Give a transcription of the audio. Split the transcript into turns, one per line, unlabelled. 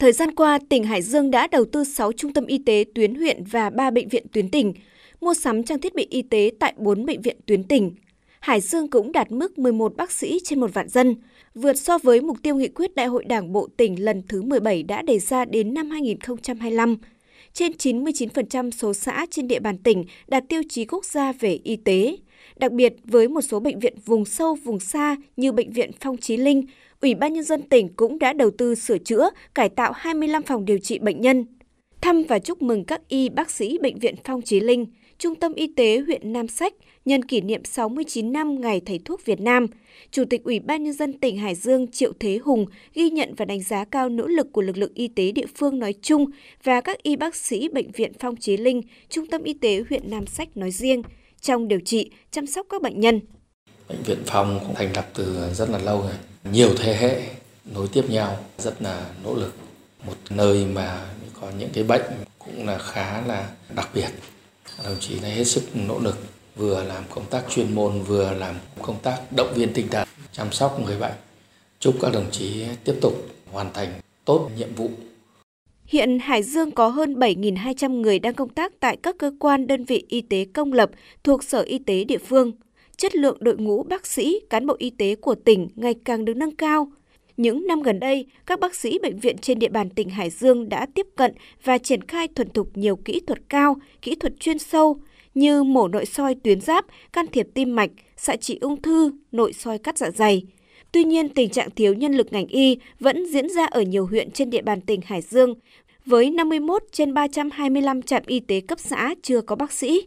Thời gian qua, tỉnh Hải Dương đã đầu tư 6 trung tâm y tế tuyến huyện và 3 bệnh viện tuyến tỉnh, mua sắm trang thiết bị y tế tại 4 bệnh viện tuyến tỉnh. Hải Dương cũng đạt mức 11 bác sĩ trên một vạn dân, vượt so với mục tiêu nghị quyết Đại hội Đảng bộ tỉnh lần thứ 17 đã đề ra đến năm 2025. Trên 99% số xã trên địa bàn tỉnh đạt tiêu chí quốc gia về y tế. Đặc biệt với một số bệnh viện vùng sâu, vùng xa như Bệnh viện Phong Chí Linh, Ủy ban Nhân dân tỉnh cũng đã đầu tư sửa chữa, cải tạo 25 phòng điều trị bệnh nhân. Thăm và chúc mừng các y bác sĩ Bệnh viện Phong Chí Linh, Trung tâm Y tế huyện Nam Sách nhân kỷ niệm 69 năm Ngày Thầy thuốc Việt Nam, Chủ tịch Ủy ban Nhân dân tỉnh Hải Dương Triệu Thế Hùng ghi nhận và đánh giá cao nỗ lực của lực lượng y tế địa phương nói chung và các y bác sĩ Bệnh viện Phong Chí Linh, Trung tâm Y tế huyện Nam Sách nói riêng trong điều trị, chăm sóc các bệnh nhân.
Bệnh viện Phong cũng thành lập từ rất là lâu rồi, nhiều thế hệ nối tiếp nhau, rất là nỗ lực. Một nơi mà có những cái bệnh cũng là khá là đặc biệt. Đồng chí đã hết sức nỗ lực vừa làm công tác chuyên môn vừa làm công tác động viên tinh thần chăm sóc người bệnh. Chúc các đồng chí tiếp tục hoàn thành tốt nhiệm vụ.
Hiện Hải Dương có hơn 7.200 người đang công tác tại các cơ quan đơn vị y tế công lập thuộc Sở Y tế địa phương. Chất lượng đội ngũ bác sĩ, cán bộ y tế của tỉnh ngày càng được nâng cao. Những năm gần đây, các bác sĩ bệnh viện trên địa bàn tỉnh Hải Dương đã tiếp cận và triển khai thuần thục nhiều kỹ thuật cao, kỹ thuật chuyên sâu như mổ nội soi tuyến giáp, can thiệp tim mạch, xạ trị ung thư, nội soi cắt dạ dày. Tuy nhiên, tình trạng thiếu nhân lực ngành y vẫn diễn ra ở nhiều huyện trên địa bàn tỉnh Hải Dương, với 51 trên 325 trạm y tế cấp xã chưa có bác sĩ.